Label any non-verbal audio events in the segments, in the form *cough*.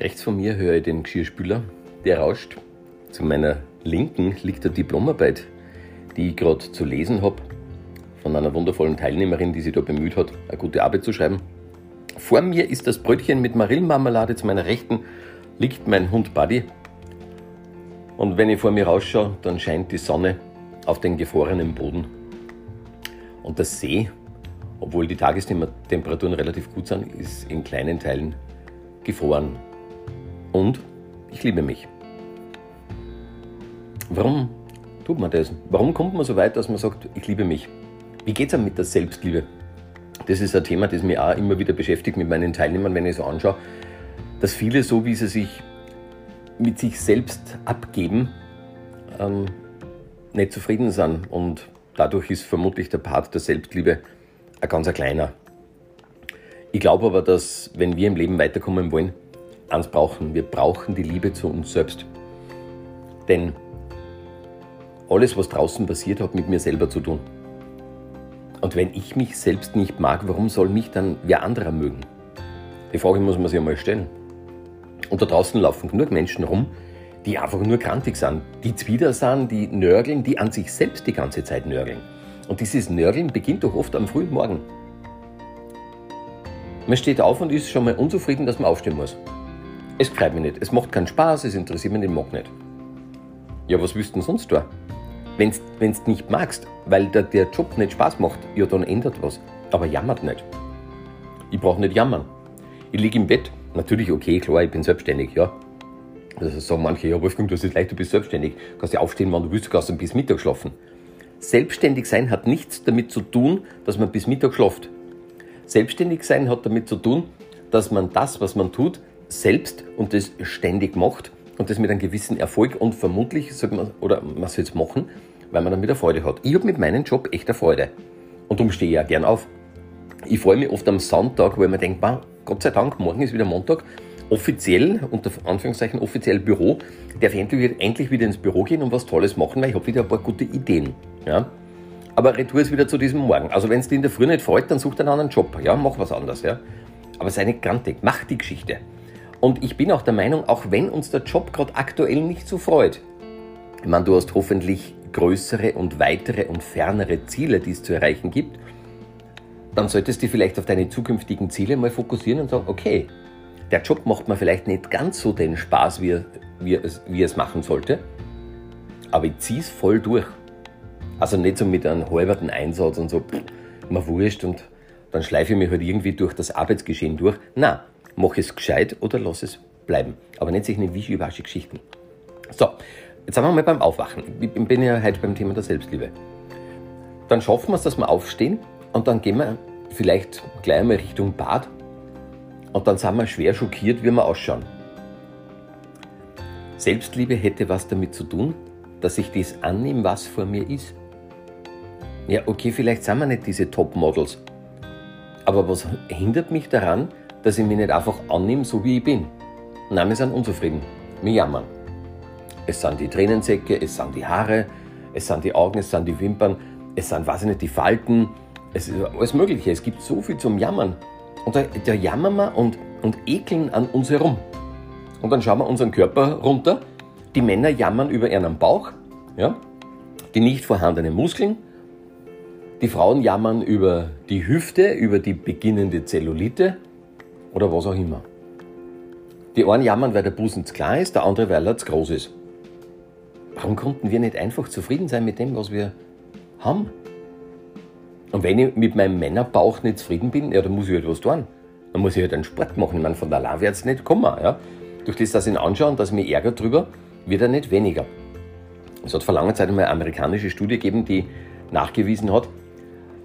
Rechts von mir höre ich den Geschirrspüler, der rauscht. Zu meiner Linken liegt eine Diplomarbeit, die ich gerade zu lesen habe, von einer wundervollen Teilnehmerin, die sich da bemüht hat, eine gute Arbeit zu schreiben. Vor mir ist das Brötchen mit Marillenmarmelade, zu meiner Rechten liegt mein Hund Buddy. Und wenn ich vor mir rausschaue, dann scheint die Sonne auf den gefrorenen Boden. Und der See, obwohl die Tagestemperaturen relativ gut sind, ist in kleinen Teilen gefroren. Und ich liebe mich. Warum tut man das? Warum kommt man so weit, dass man sagt, ich liebe mich? Wie geht es einem mit der Selbstliebe? Das ist ein Thema, das mich auch immer wieder beschäftigt mit meinen Teilnehmern, wenn ich so anschaue, dass viele, so wie sie sich mit sich selbst abgeben, ähm, nicht zufrieden sind. Und dadurch ist vermutlich der Part der Selbstliebe ein ganz kleiner. Ich glaube aber, dass wenn wir im Leben weiterkommen wollen, eins brauchen. Wir brauchen die Liebe zu uns selbst. Denn alles, was draußen passiert, hat mit mir selber zu tun. Und wenn ich mich selbst nicht mag, warum soll mich dann wer anderer mögen? Die Frage muss man sich einmal stellen. Und da draußen laufen genug Menschen rum, die einfach nur krantig sind, die zwider sind, die nörgeln, die an sich selbst die ganze Zeit nörgeln. Und dieses Nörgeln beginnt doch oft am frühen Morgen. Man steht auf und ist schon mal unzufrieden, dass man aufstehen muss. Es freut mich nicht, es macht keinen Spaß, es interessiert mich nicht, mag nicht. Ja, was willst du denn sonst tun? Wenn du nicht magst, weil der, der Job nicht Spaß macht, ja, dann ändert was. Aber jammert nicht. Ich brauche nicht jammern. Ich liege im Bett, natürlich okay, klar, ich bin selbstständig, ja. Also sagen manche, ja, Wolfgang, du hast es leicht, du bist selbstständig. Kannst ja aufstehen, wann du willst, du kannst bis Mittag schlafen. Selbstständig sein hat nichts damit zu tun, dass man bis Mittag schlaft. Selbstständig sein hat damit zu tun, dass man das, was man tut, selbst und das ständig macht und das mit einem gewissen Erfolg und vermutlich sollte man, oder man soll es machen, weil man dann wieder Freude hat. Ich habe mit meinem Job echte Freude und darum stehe ich ja gern auf. Ich freue mich oft am Sonntag, wo ich mir denke, Gott sei Dank, morgen ist wieder Montag, offiziell, unter Anführungszeichen offiziell Büro, darf ich endlich wieder ins Büro gehen und was Tolles machen, weil ich habe wieder ein paar gute Ideen. Ja? Aber retour es wieder zu diesem Morgen. Also wenn es dir in der Früh nicht freut, dann such einen anderen Job. Ja, mach was anderes. Ja? Aber sei nicht grantig, mach die Geschichte. Und ich bin auch der Meinung, auch wenn uns der Job gerade aktuell nicht so freut, ich meine, du hast hoffentlich größere und weitere und fernere Ziele, die es zu erreichen gibt, dann solltest du vielleicht auf deine zukünftigen Ziele mal fokussieren und sagen, okay, der Job macht mir vielleicht nicht ganz so den Spaß, wie er, wie er, wie es machen sollte, aber ich ziehe es voll durch. Also nicht so mit einem halberten Einsatz und so, pff, mir wurscht und dann schleife ich mich halt irgendwie durch das Arbeitsgeschehen durch. Na, mach es gescheit oder lass es bleiben. Aber nicht sich eine wischiwaschi Geschichten. So, jetzt sind wir mal beim Aufwachen. Ich bin ja heute beim Thema der Selbstliebe. Dann schaffen wir es, dass wir aufstehen und dann gehen wir vielleicht gleich einmal Richtung Bad und dann sind wir schwer schockiert, wie wir ausschauen. Selbstliebe hätte was damit zu tun, dass ich das annehme, was vor mir ist. Ja, okay, vielleicht sind wir nicht diese Top-Models. Aber was hindert mich daran, dass ich mich nicht einfach annehme, so wie ich bin. Nein, wir sind unzufrieden. Wir jammern. Es sind die Tränensäcke, es sind die Haare, es sind die Augen, es sind die Wimpern, es sind, weiß ich nicht, die Falten, es ist alles Mögliche. Es gibt so viel zum Jammern. Und da, da jammern wir und, und ekeln an uns herum. Und dann schauen wir unseren Körper runter. Die Männer jammern über ihren Bauch, ja? die nicht vorhandenen Muskeln. Die Frauen jammern über die Hüfte, über die beginnende Zellulite oder was auch immer. Die einen jammern, weil der Busen zu klein ist, der andere, weil er zu groß ist. Warum konnten wir nicht einfach zufrieden sein mit dem, was wir haben? Und wenn ich mit meinem Männerbauch nicht zufrieden bin, ja, dann muss ich halt was tun. Dann muss ich halt einen Sport machen. Ich meine, von allein wird es nicht kommen. Ja? Durch das, dass ich ihn anschaue und dass ich mich ärgere drüber, wird er nicht weniger. Es hat vor langer Zeit einmal eine amerikanische Studie gegeben, die nachgewiesen hat,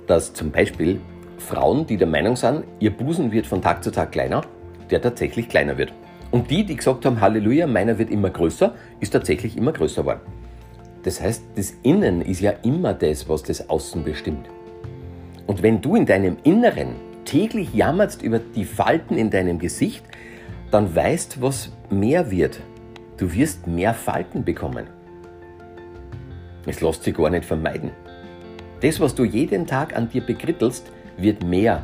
dass zum Beispiel Frauen, die der Meinung sind, ihr Busen wird von Tag zu Tag kleiner, der tatsächlich kleiner wird. Und die, die gesagt haben, Halleluja, meiner wird immer größer, ist tatsächlich immer größer geworden. Das heißt, das Innen ist ja immer das, was das Außen bestimmt. Und wenn du in deinem Inneren täglich jammerst über die Falten in deinem Gesicht, dann weißt, was mehr wird. Du wirst mehr Falten bekommen. Es lässt sich gar nicht vermeiden. Das, was du jeden Tag an dir bekrittelst, wird mehr.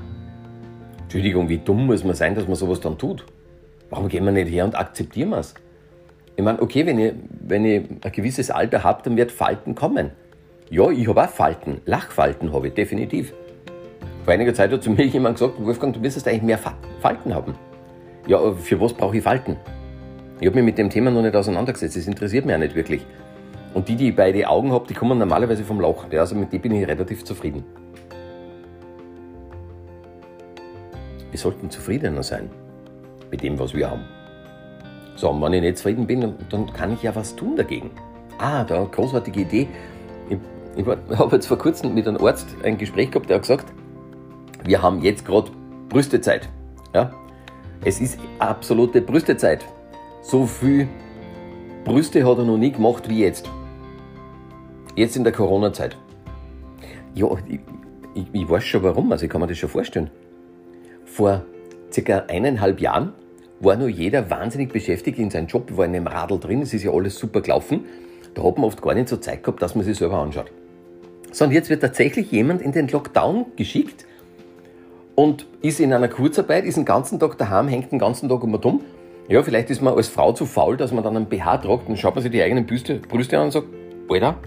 Entschuldigung, wie dumm muss man sein, dass man sowas dann tut? Warum gehen wir nicht her und akzeptieren wir es? Ich meine, okay, wenn ich, wenn ein gewisses Alter habe, dann wird Falten kommen. Ja, ich habe auch Falten. Lachfalten habe ich, definitiv. Vor einiger Zeit hat zu mir *laughs* jemand gesagt, Wolfgang, du müsstest eigentlich mehr Falten haben. Ja, für was brauche ich Falten? Ich habe mich mit dem Thema noch nicht auseinandergesetzt, das interessiert mich auch nicht wirklich. Und die, die ich beide Augen habe, die kommen normalerweise vom Loch. Also mit denen bin ich relativ zufrieden. Sollten zufriedener sein mit dem, was wir haben. So, und wenn ich nicht zufrieden bin, dann kann ich ja was tun dagegen. Ah, da eine großartige Idee. Ich, ich *laughs* habe jetzt vor kurzem mit einem Arzt ein Gespräch gehabt, der hat gesagt, wir haben jetzt gerade Brüstezeit. Ja? Es ist absolute Brüstezeit. So viel Brüste hat er noch nie gemacht wie jetzt. Jetzt in der Corona-Zeit. Ja, ich, ich, ich, weiß schon warum, also ich kann mir das schon vorstellen. Vor circa eineinhalb Jahren war nur jeder wahnsinnig beschäftigt in seinem Job, war in einem Radl drin, es ist ja alles super gelaufen. Da hat man oft gar nicht so Zeit gehabt, dass man sich selber anschaut. Sondern jetzt wird tatsächlich jemand in den Lockdown geschickt und ist in einer Kurzarbeit, ist den ganzen Tag daheim, hängt den ganzen Tag um dumm ja, vielleicht ist man als Frau zu faul, dass man dann einen BH tragt und schaut man sich die eigenen Brüste, Brüste an und sagt, Alter,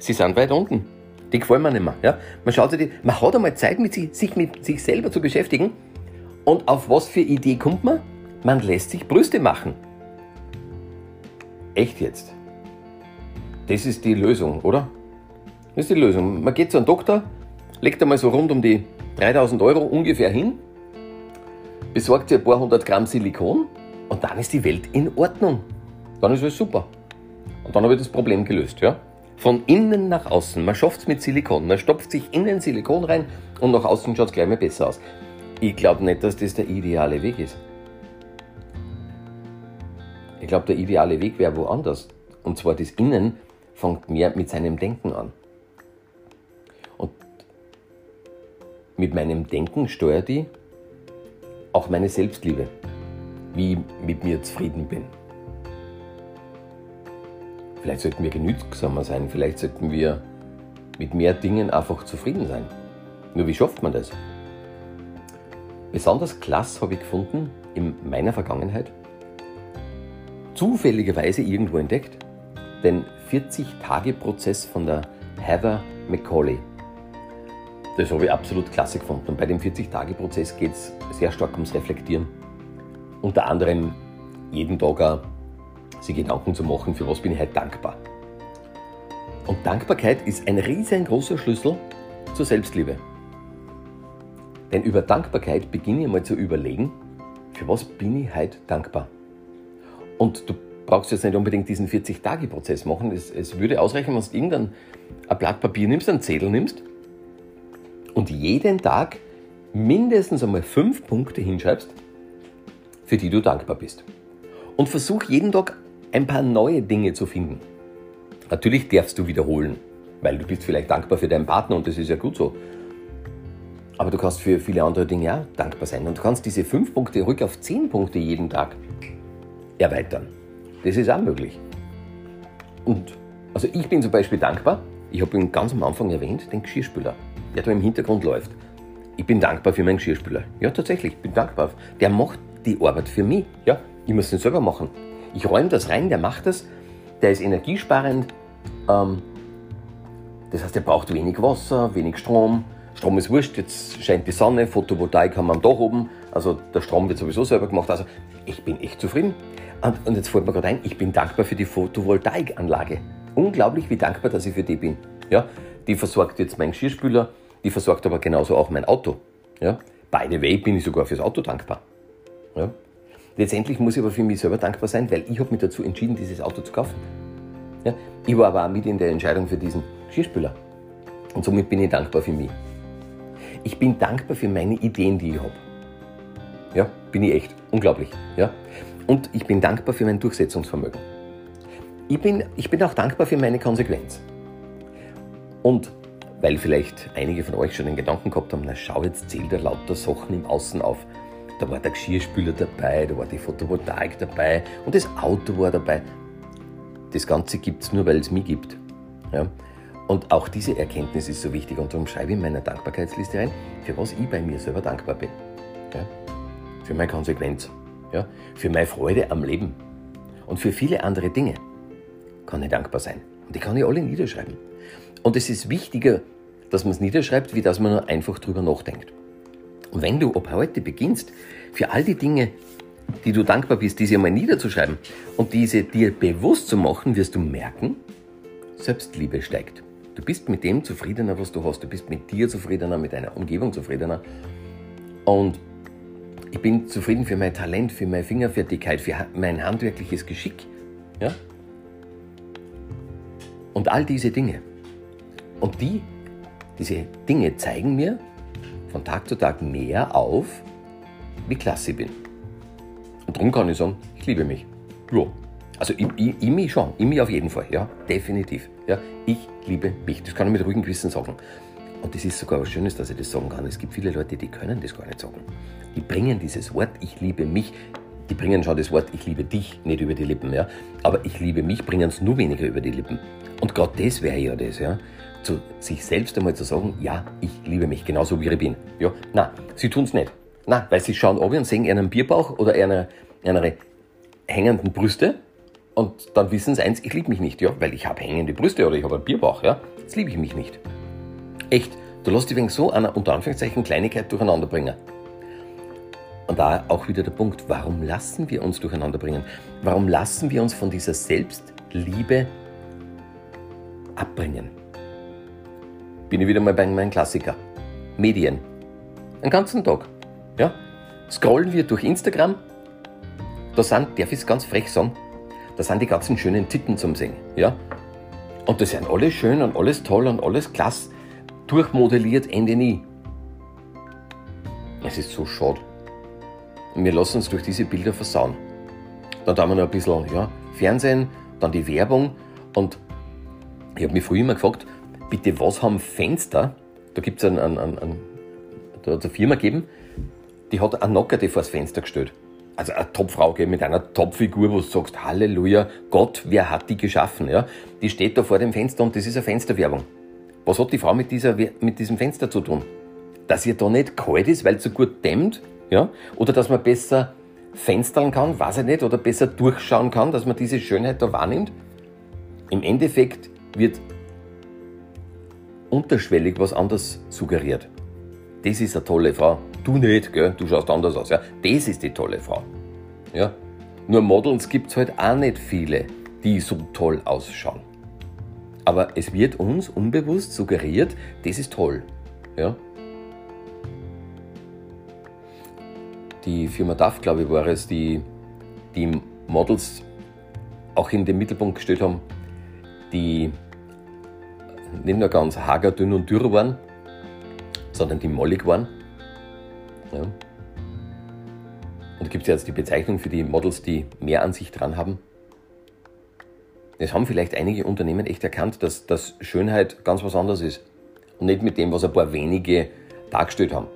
sie sind weit unten. Die gefallen mir nicht mehr. Ja? Man, schaut sich die, man hat einmal Zeit, mit sich, sich mit sich selber zu beschäftigen. Und auf was für Idee kommt man? Man lässt sich Brüste machen. Echt jetzt? Das ist die Lösung, oder? Das ist die Lösung. Man geht zu einem Doktor, legt einmal so rund um die 3000 Euro ungefähr hin, besorgt sich ein paar hundert Gramm Silikon und dann ist die Welt in Ordnung. Dann ist alles super. Und dann habe ich das Problem gelöst. Ja? Von innen nach außen. Man schafft es mit Silikon. Man stopft sich innen Silikon rein und nach außen schaut es gleich mal besser aus. Ich glaube nicht, dass das der ideale Weg ist. Ich glaube, der ideale Weg wäre woanders. Und zwar das Innen fängt mehr mit seinem Denken an. Und mit meinem Denken steuert die auch meine Selbstliebe wie ich mit mir zufrieden bin. Vielleicht sollten wir genügsamer sein, vielleicht sollten wir mit mehr Dingen einfach zufrieden sein. Nur wie schafft man das? Besonders klasse habe ich gefunden in meiner Vergangenheit, zufälligerweise irgendwo entdeckt, den 40-Tage-Prozess von der Heather McCauley. Das habe ich absolut klasse gefunden. Und bei dem 40-Tage-Prozess geht es sehr stark ums Reflektieren unter anderem jeden Tag auch sich Gedanken zu machen, für was bin ich heute dankbar. Und Dankbarkeit ist ein riesengroßer Schlüssel zur Selbstliebe. Denn über Dankbarkeit beginne ich mal zu überlegen, für was bin ich heute dankbar. Und du brauchst jetzt nicht unbedingt diesen 40-Tage-Prozess machen. Es, es, würde ausreichen, wenn du irgendein ein Blatt Papier nimmst, einen Zettel nimmst und jeden Tag mindestens einmal fünf Punkte hinschreibst, für die du dankbar bist. Und versuch jeden Tag ein paar neue Dinge zu finden. Natürlich darfst du wiederholen, weil du bist vielleicht dankbar für deinen Partner und das ist ja gut so. Aber du kannst für viele andere Dinge auch dankbar sein und du kannst diese fünf Punkte ruhig auf zehn Punkte jeden Tag erweitern. Das ist auch möglich. Und also ich bin zum Beispiel dankbar, ich habe ihn ganz am Anfang erwähnt, den Geschirrspüler, der da im Hintergrund läuft. Ich bin dankbar für meinen Geschirrspüler. Ja, tatsächlich, ich bin dankbar. Der macht die Arbeit für mich. Ja, ich muss den selber machen. Ich räume das rein, der macht das, der ist energiesparend. Ähm, das heißt, er braucht wenig Wasser, wenig Strom. Strom ist wurscht, jetzt scheint die Sonne, Photovoltaik haben wir am Dach oben, also der Strom wird sowieso selber gemacht. Also ich bin echt zufrieden. Und, und jetzt fällt mir gerade ein, ich bin dankbar für die Photovoltaikanlage. Unglaublich, wie dankbar, dass ich für die bin. Ja, die versorgt jetzt meinen Geschirrspüler, die versorgt aber genauso auch mein Auto. Ja, by the way bin ich sogar fürs Auto dankbar. Ja? Letztendlich muss ich aber für mich selber dankbar sein, weil ich habe mich dazu entschieden, dieses Auto zu kaufen. Ja? Ich war aber auch mit in der Entscheidung für diesen Geschirrspüler. Und somit bin ich dankbar für mich. Ich bin dankbar für meine Ideen, die ich habe. Ja, bin ich echt. Unglaublich. Ja? Und ich bin dankbar für mein Durchsetzungsvermögen. Ich bin, ich bin auch dankbar für meine Konsequenz. Und weil vielleicht einige von euch schon den Gedanken gehabt haben, na schau, jetzt zählt er lauter Sachen im Außen auf. Da war der Geschirrspüler dabei, da war die Photovoltaik dabei und das Auto war dabei. Das Ganze gibt es nur, weil es mich gibt. Ja? Und auch diese Erkenntnis ist so wichtig und darum schreibe ich in meiner Dankbarkeitsliste rein, für was ich bei mir selber dankbar bin. Ja? Für meine Konsequenz. ja, für meine Freude am Leben und für viele andere Dinge kann ich dankbar sein. Und die kann ich alle niederschreiben. Und es ist wichtiger, dass man es niederschreibt, wie dass man nur einfach drüber nachdenkt. Und wenn du ab heute beginnst, für all die Dinge, die du dankbar bist, diese einmal niederzuschreiben und diese dir bewusst zu machen, wirst du merken, Selbstliebe steigt. Du bist mit dem zufriedener, was du hast. Du bist mit dir zufriedener, mit deiner Umgebung zufriedener. Und ich bin zufrieden für mein Talent, für meine Fingerfertigkeit, für mein handwerkliches Geschick. Ja? Und all diese Dinge. Und die, diese Dinge zeigen mir von Tag zu Tag mehr auf, wie klasse ich bin. Und darum kann ich sagen, ich liebe mich. Ja. Also ich, ich, ich mich schon, ich mich auf jeden Fall, ja, definitiv. Ja, ich liebe mich. Das kann ich mit ruhigem Gewissen sagen. Und das ist sogar was Schönes, dass ich das sagen kann. Es gibt viele Leute, die können das gar nicht sagen. Die bringen dieses Wort, ich liebe mich, die bringen schon das Wort, ich liebe dich, nicht über die Lippen, ja. Aber ich liebe mich bringen es nur weniger über die Lippen. Und gerade das wäre ja das, ja. Zu sich selbst einmal zu sagen, ja, ich liebe mich, genauso wie ich bin. Ja, nein, sie tun es nicht. Nein, weil sie schauen ab und sehen einen Bierbauch oder eine, eine hängenden Brüste und dann wissen sie eins, ich liebe mich nicht, ja, weil ich habe hängende Brüste oder ich habe einen Bierbauch, ja. Jetzt liebe ich mich nicht. Echt, du lässt dich wegen so einer unter Anführungszeichen Kleinigkeit durcheinander bringen. Und da auch wieder der Punkt, warum lassen wir uns durcheinander bringen? Warum lassen wir uns von dieser Selbstliebe abbringen? Bin ich wieder mal bei meinem Klassiker. Medien. Einen ganzen Tag. Ja? Scrollen wir durch Instagram. Da sind, darf ich es ganz frech sagen, da sind die ganzen schönen Titten zum Singen. Ja? Und das sind alles schön und alles toll und alles klasse. Durchmodelliert, Ende nie. Es ist so schade. Und wir lassen uns durch diese Bilder versauen. Dann haben wir noch ein bisschen ja, Fernsehen, dann die Werbung. Und ich habe mich früher immer gefragt, bitte, was haben Fenster? Da gibt es ein, ein, ein, ein, da eine Firma gegeben, die hat eine Nockerte vors Fenster gestellt also eine Topfrau mit einer Topfigur, wo du sagst, Halleluja, Gott, wer hat die geschaffen? Ja? Die steht da vor dem Fenster und das ist eine Fensterwerbung. Was hat die Frau mit, dieser, mit diesem Fenster zu tun? Dass ihr da nicht kalt ist, weil es so gut dämmt? Ja? Oder dass man besser fenstern kann, weiß ich nicht, oder besser durchschauen kann, dass man diese Schönheit da wahrnimmt? Im Endeffekt wird unterschwellig was anderes suggeriert. Das ist eine tolle Frau. Du nicht, gell? du schaust anders aus. Ja? Das ist die tolle Frau. Ja? Nur Models gibt es halt auch nicht viele, die so toll ausschauen. Aber es wird uns unbewusst suggeriert, das ist toll. Ja? Die Firma DAF, glaube ich, war es, die die Models auch in den Mittelpunkt gestellt haben, die nicht nur ganz hager, dünn und dürr waren, sondern die mollig waren. Ja. Und gibt es jetzt die Bezeichnung für die Models, die mehr an sich dran haben. Es haben vielleicht einige Unternehmen echt erkannt, dass, dass Schönheit ganz was anderes ist. Und nicht mit dem, was ein paar wenige dargestellt haben.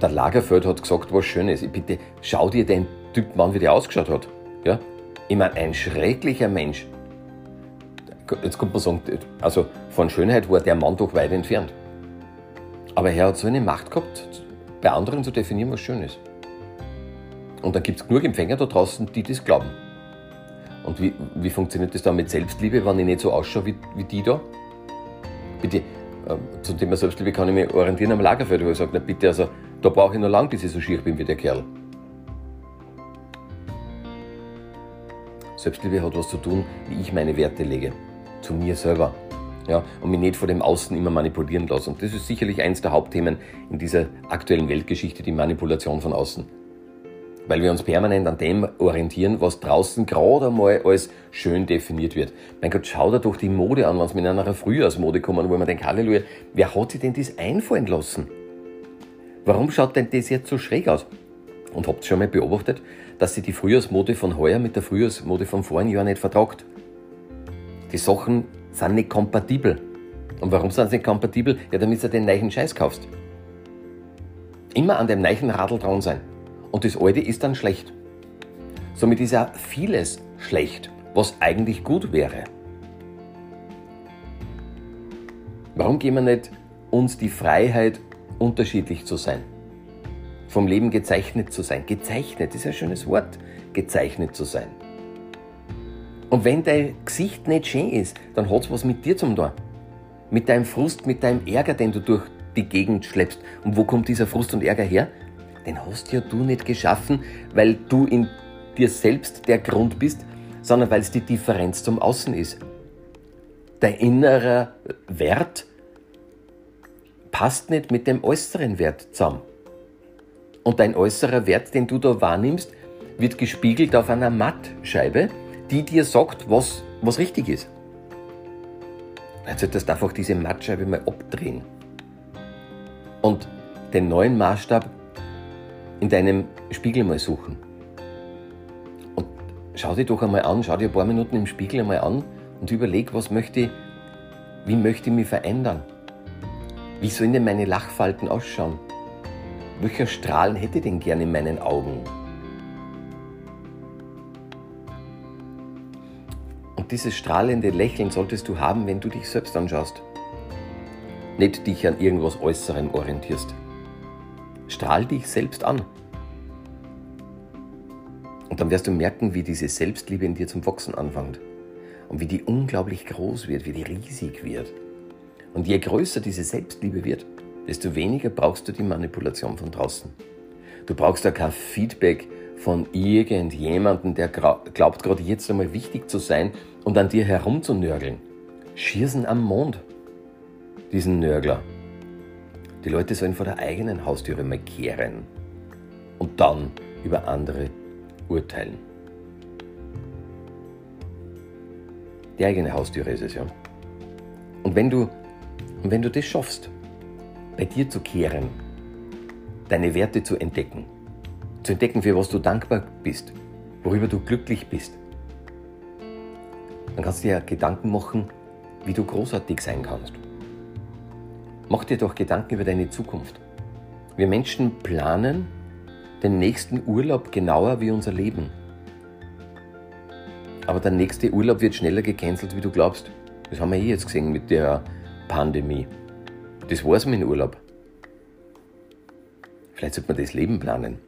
Der Lagerfeld hat gesagt, was schön ist. Bitte schau dir den Typ an, wie der ausgeschaut hat. Ja? Ich meine, ein schrecklicher Mensch. Jetzt kommt man sagen, also von Schönheit war der Mann doch weit entfernt. Aber er hat so eine Macht gehabt, bei anderen zu definieren, was schön ist. Und dann gibt es genug Empfänger da draußen, die das glauben. Und wie, wie funktioniert das dann mit Selbstliebe, wenn ich nicht so ausschaue wie, wie die da? Bitte, äh, zum Thema Selbstliebe kann ich mich orientieren am Lagerfeld, wo ich sage, na bitte, also da brauche ich noch lange, bis ich so schier bin wie der Kerl. Selbstliebe hat was zu tun, wie ich meine Werte lege. Zu mir selber ja, und mich nicht vor dem Außen immer manipulieren lasse. Und das ist sicherlich eines der Hauptthemen in dieser aktuellen Weltgeschichte, die Manipulation von außen. Weil wir uns permanent an dem orientieren, was draußen gerade einmal als schön definiert wird. Mein Gott, schau dir doch die Mode an, wenn es mit einer Frühjahrsmode kommen, wo man denkt, Halleluja, wer hat sich denn das einfallen lassen? Warum schaut denn das jetzt so schräg aus? Und habt ihr schon mal beobachtet, dass sie die Frühjahrsmode von heuer mit der Frühjahrsmode vom vorigen Jahr nicht vertragt? Die Sachen sind nicht kompatibel. Und warum sind sie nicht kompatibel? Ja, damit du den neuen Scheiß kaufst. Immer an dem neuen Radl dran sein. Und das alte ist dann schlecht. Somit ist ja vieles schlecht, was eigentlich gut wäre. Warum geben wir nicht uns die Freiheit, unterschiedlich zu sein? vom Leben gezeichnet zu sein. Gezeichnet ist ein schönes Wort, gezeichnet zu sein. Und wenn dein Gesicht nicht schön ist, dann hat es was mit dir zum tun. Mit deinem Frust, mit deinem Ärger, den du durch die Gegend schleppst. Und wo kommt dieser Frust und Ärger her? Den hast ja du nicht geschaffen, weil du in dir selbst der Grund bist, sondern weil es die Differenz zum Außen ist. Dein innerer Wert passt nicht mit dem äußeren Wert zusammen. Und dein äußerer Wert, den du da wahrnimmst, wird gespiegelt auf einer Mattscheibe, die dir sagt, was, was richtig ist. Jetzt solltest du einfach diese Mattscheibe mal abdrehen und den neuen Maßstab in deinem Spiegel mal suchen. Und schau dir doch einmal an, schau dir ein paar Minuten im Spiegel einmal an und überleg, was möchte ich, wie möchte ich mich verändern? Wie sollen denn meine Lachfalten ausschauen? Welcher Strahlen hätte ich denn gern in meinen Augen? Und dieses strahlende Lächeln solltest du haben, wenn du dich selbst anschaust. Nicht dich an irgendwas Äußerem orientierst. Strahl dich selbst an. Und dann wirst du merken, wie diese Selbstliebe in dir zum Wachsen anfängt. Und wie die unglaublich groß wird, wie die riesig wird. Und je größer diese Selbstliebe wird, desto weniger brauchst du die Manipulation von draußen. Du brauchst ja kein Feedback von irgendjemandem, der glaubt gerade jetzt einmal wichtig zu sein und an dir herumzunörgeln. Schiersen am Mond, diesen Nörgler. Die Leute sollen vor der eigenen Haustüre mal kehren und dann über andere urteilen. Die eigene Haustüre ist es ja. Und wenn du, und wenn du das schaffst, bei dir zu kehren, deine Werte zu entdecken, zu entdecken, für was du dankbar bist, worüber du glücklich bist, dann kannst du dir Gedanken machen, wie du großartig sein kannst. Mach dir doch Gedanken über deine Zukunft. Wir Menschen planen den nächsten Urlaub genauer wie unser Leben. Aber der nächste Urlaub wird schneller gecancelt, wie du glaubst. Das haben wir eh jetzt gesehen mit der Pandemie. Das war's mit dem Urlaub. Vielleicht sollte man das Leben planen.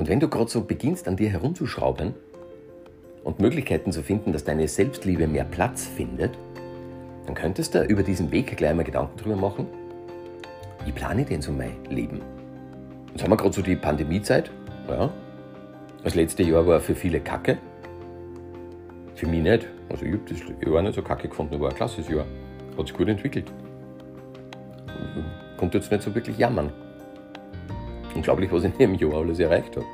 Und wenn du gerade so beginnst, an dir herumzuschrauben und Möglichkeiten zu finden, dass deine Selbstliebe mehr Platz findet, dann könntest du über diesen Weg gleich mal Gedanken drüber machen, wie plane ich denn so mein Leben? Jetzt haben wir gerade so die Pandemiezeit. Ja. Das letzte Jahr war für viele Kacke. Für mich nicht. Also ich habe das Jahr nicht so kacke gefunden, war ein klasses Jahr. Hat sich gut entwickelt. Konnte jetzt nicht so wirklich jammern. Unglaublich, was ich in dem Jahr alles erreicht habe.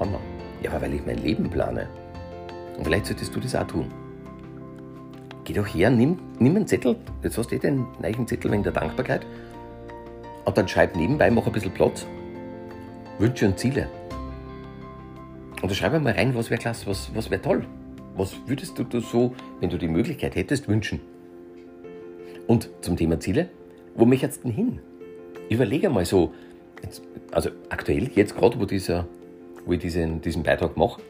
Hammer. Ja, weil ich mein Leben plane. Und vielleicht solltest du das auch tun. Geh doch her, nimm, nimm einen Zettel. Jetzt hast du eh den neuen Zettel wegen der Dankbarkeit. Und dann schreib nebenbei, mach ein bisschen Platz. Wünsche und Ziele. Und da schreib mal rein, was wäre klasse, was, was wäre toll. Was würdest du so, wenn du die Möglichkeit hättest, wünschen? Und zum Thema Ziele, wo möchtest du denn hin? Überlege mal so, jetzt, also aktuell, jetzt gerade, wo, dieser, wo ich diesen, diesen Beitrag mache,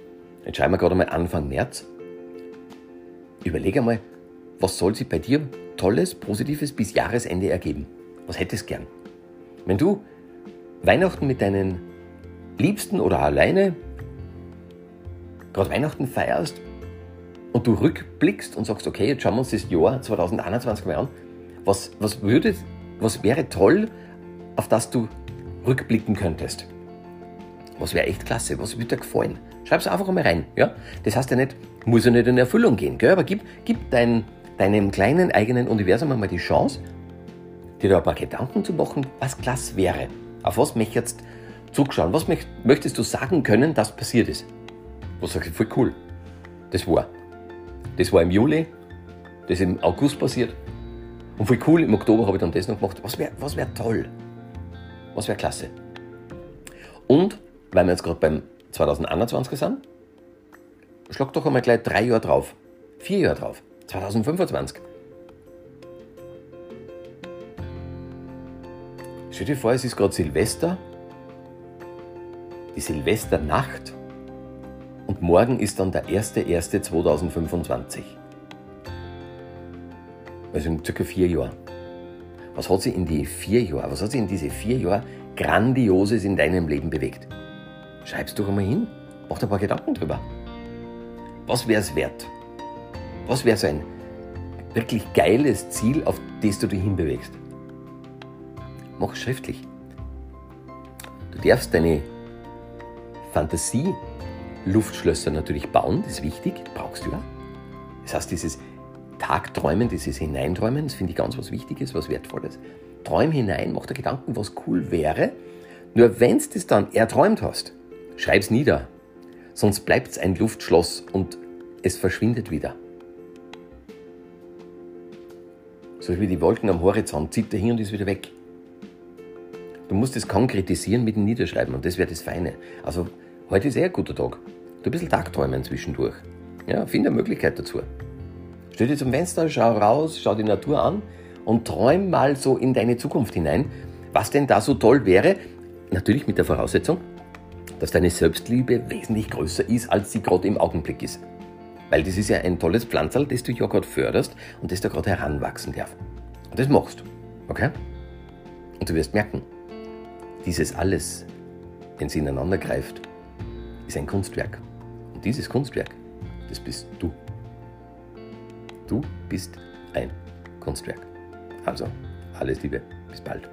jetzt schreiben wir gerade mal Anfang März. Überlege mal, was soll sich bei dir Tolles, Positives bis Jahresende ergeben? Was hättest du gern? Wenn du Weihnachten mit deinen Liebsten oder alleine gerade Weihnachten feierst und du rückblickst und sagst, okay, jetzt schauen wir uns das Jahr 2021 mal an, was, was, würde, was wäre toll, auf das du rückblicken könntest? Was wäre echt klasse? Was würde dir gefallen? Schreib es einfach einmal rein. Ja? Das heißt ja nicht, muss ja nicht in Erfüllung gehen, gell? aber gib, gib dein, deinem kleinen eigenen Universum einmal die Chance, dir da ein paar Gedanken zu machen, was klasse wäre. Auf was möchtest du zurückschauen? Was möchtest du sagen können, dass passiert ist? Was sagst du, voll cool. Das war. Das war im Juli, das ist im August passiert. Und voll cool, im Oktober habe ich dann das noch gemacht. Was wäre was wär toll? Was wäre klasse? Und, weil wir jetzt gerade beim 2021 sind, schlag doch einmal gleich drei Jahre drauf. Vier Jahre drauf. 2025. Stell dir vor, es ist gerade Silvester, die Silvesternacht und morgen ist dann der 1.1.2025. Also in circa vier Jahren. Was hat sie in die vier Jahre, was hat sie in diese vier Jahre Grandioses in deinem Leben bewegt? Schreib's doch einmal hin. Mach dir ein paar Gedanken drüber. Was wäre es wert? Was wäre so ein wirklich geiles Ziel, auf das du dich hinbewegst? Mach es schriftlich. Du darfst deine Fantasie Luftschlösser natürlich bauen, das ist wichtig, brauchst du ja. Das heißt, dieses Tagträumen, dieses Hineinträumen, das finde ich ganz was Wichtiges, was Wertvolles. Träum hinein, mach dir Gedanken, was cool wäre. Nur wenn du das dann erträumt hast, schreib's nieder. Sonst bleibt es ein Luftschloss und es verschwindet wieder. So wie die Wolken am Horizont, zieht er hin und ist wieder weg. Du musst es konkretisieren mit dem Niederschreiben und das wäre das Feine. Also heute ist eher ein guter Tag. Du ein bisschen Tagträumen zwischendurch. Ja, finde eine Möglichkeit dazu. Stell dich zum Fenster, schau raus, schau die Natur an und träum mal so in deine Zukunft hinein, was denn da so toll wäre. Natürlich mit der Voraussetzung, dass deine Selbstliebe wesentlich größer ist, als sie gerade im Augenblick ist. Weil das ist ja ein tolles Pflanzerl, das du ja gerade förderst und das da gerade heranwachsen darf. Und das machst du. Okay? Und du wirst merken, dieses alles, wenn es ineinander greift, ist ein Kunstwerk. Und dieses Kunstwerk, das bist du. Du bist ein Kunstwerk. Also, alles Liebe, bis bald.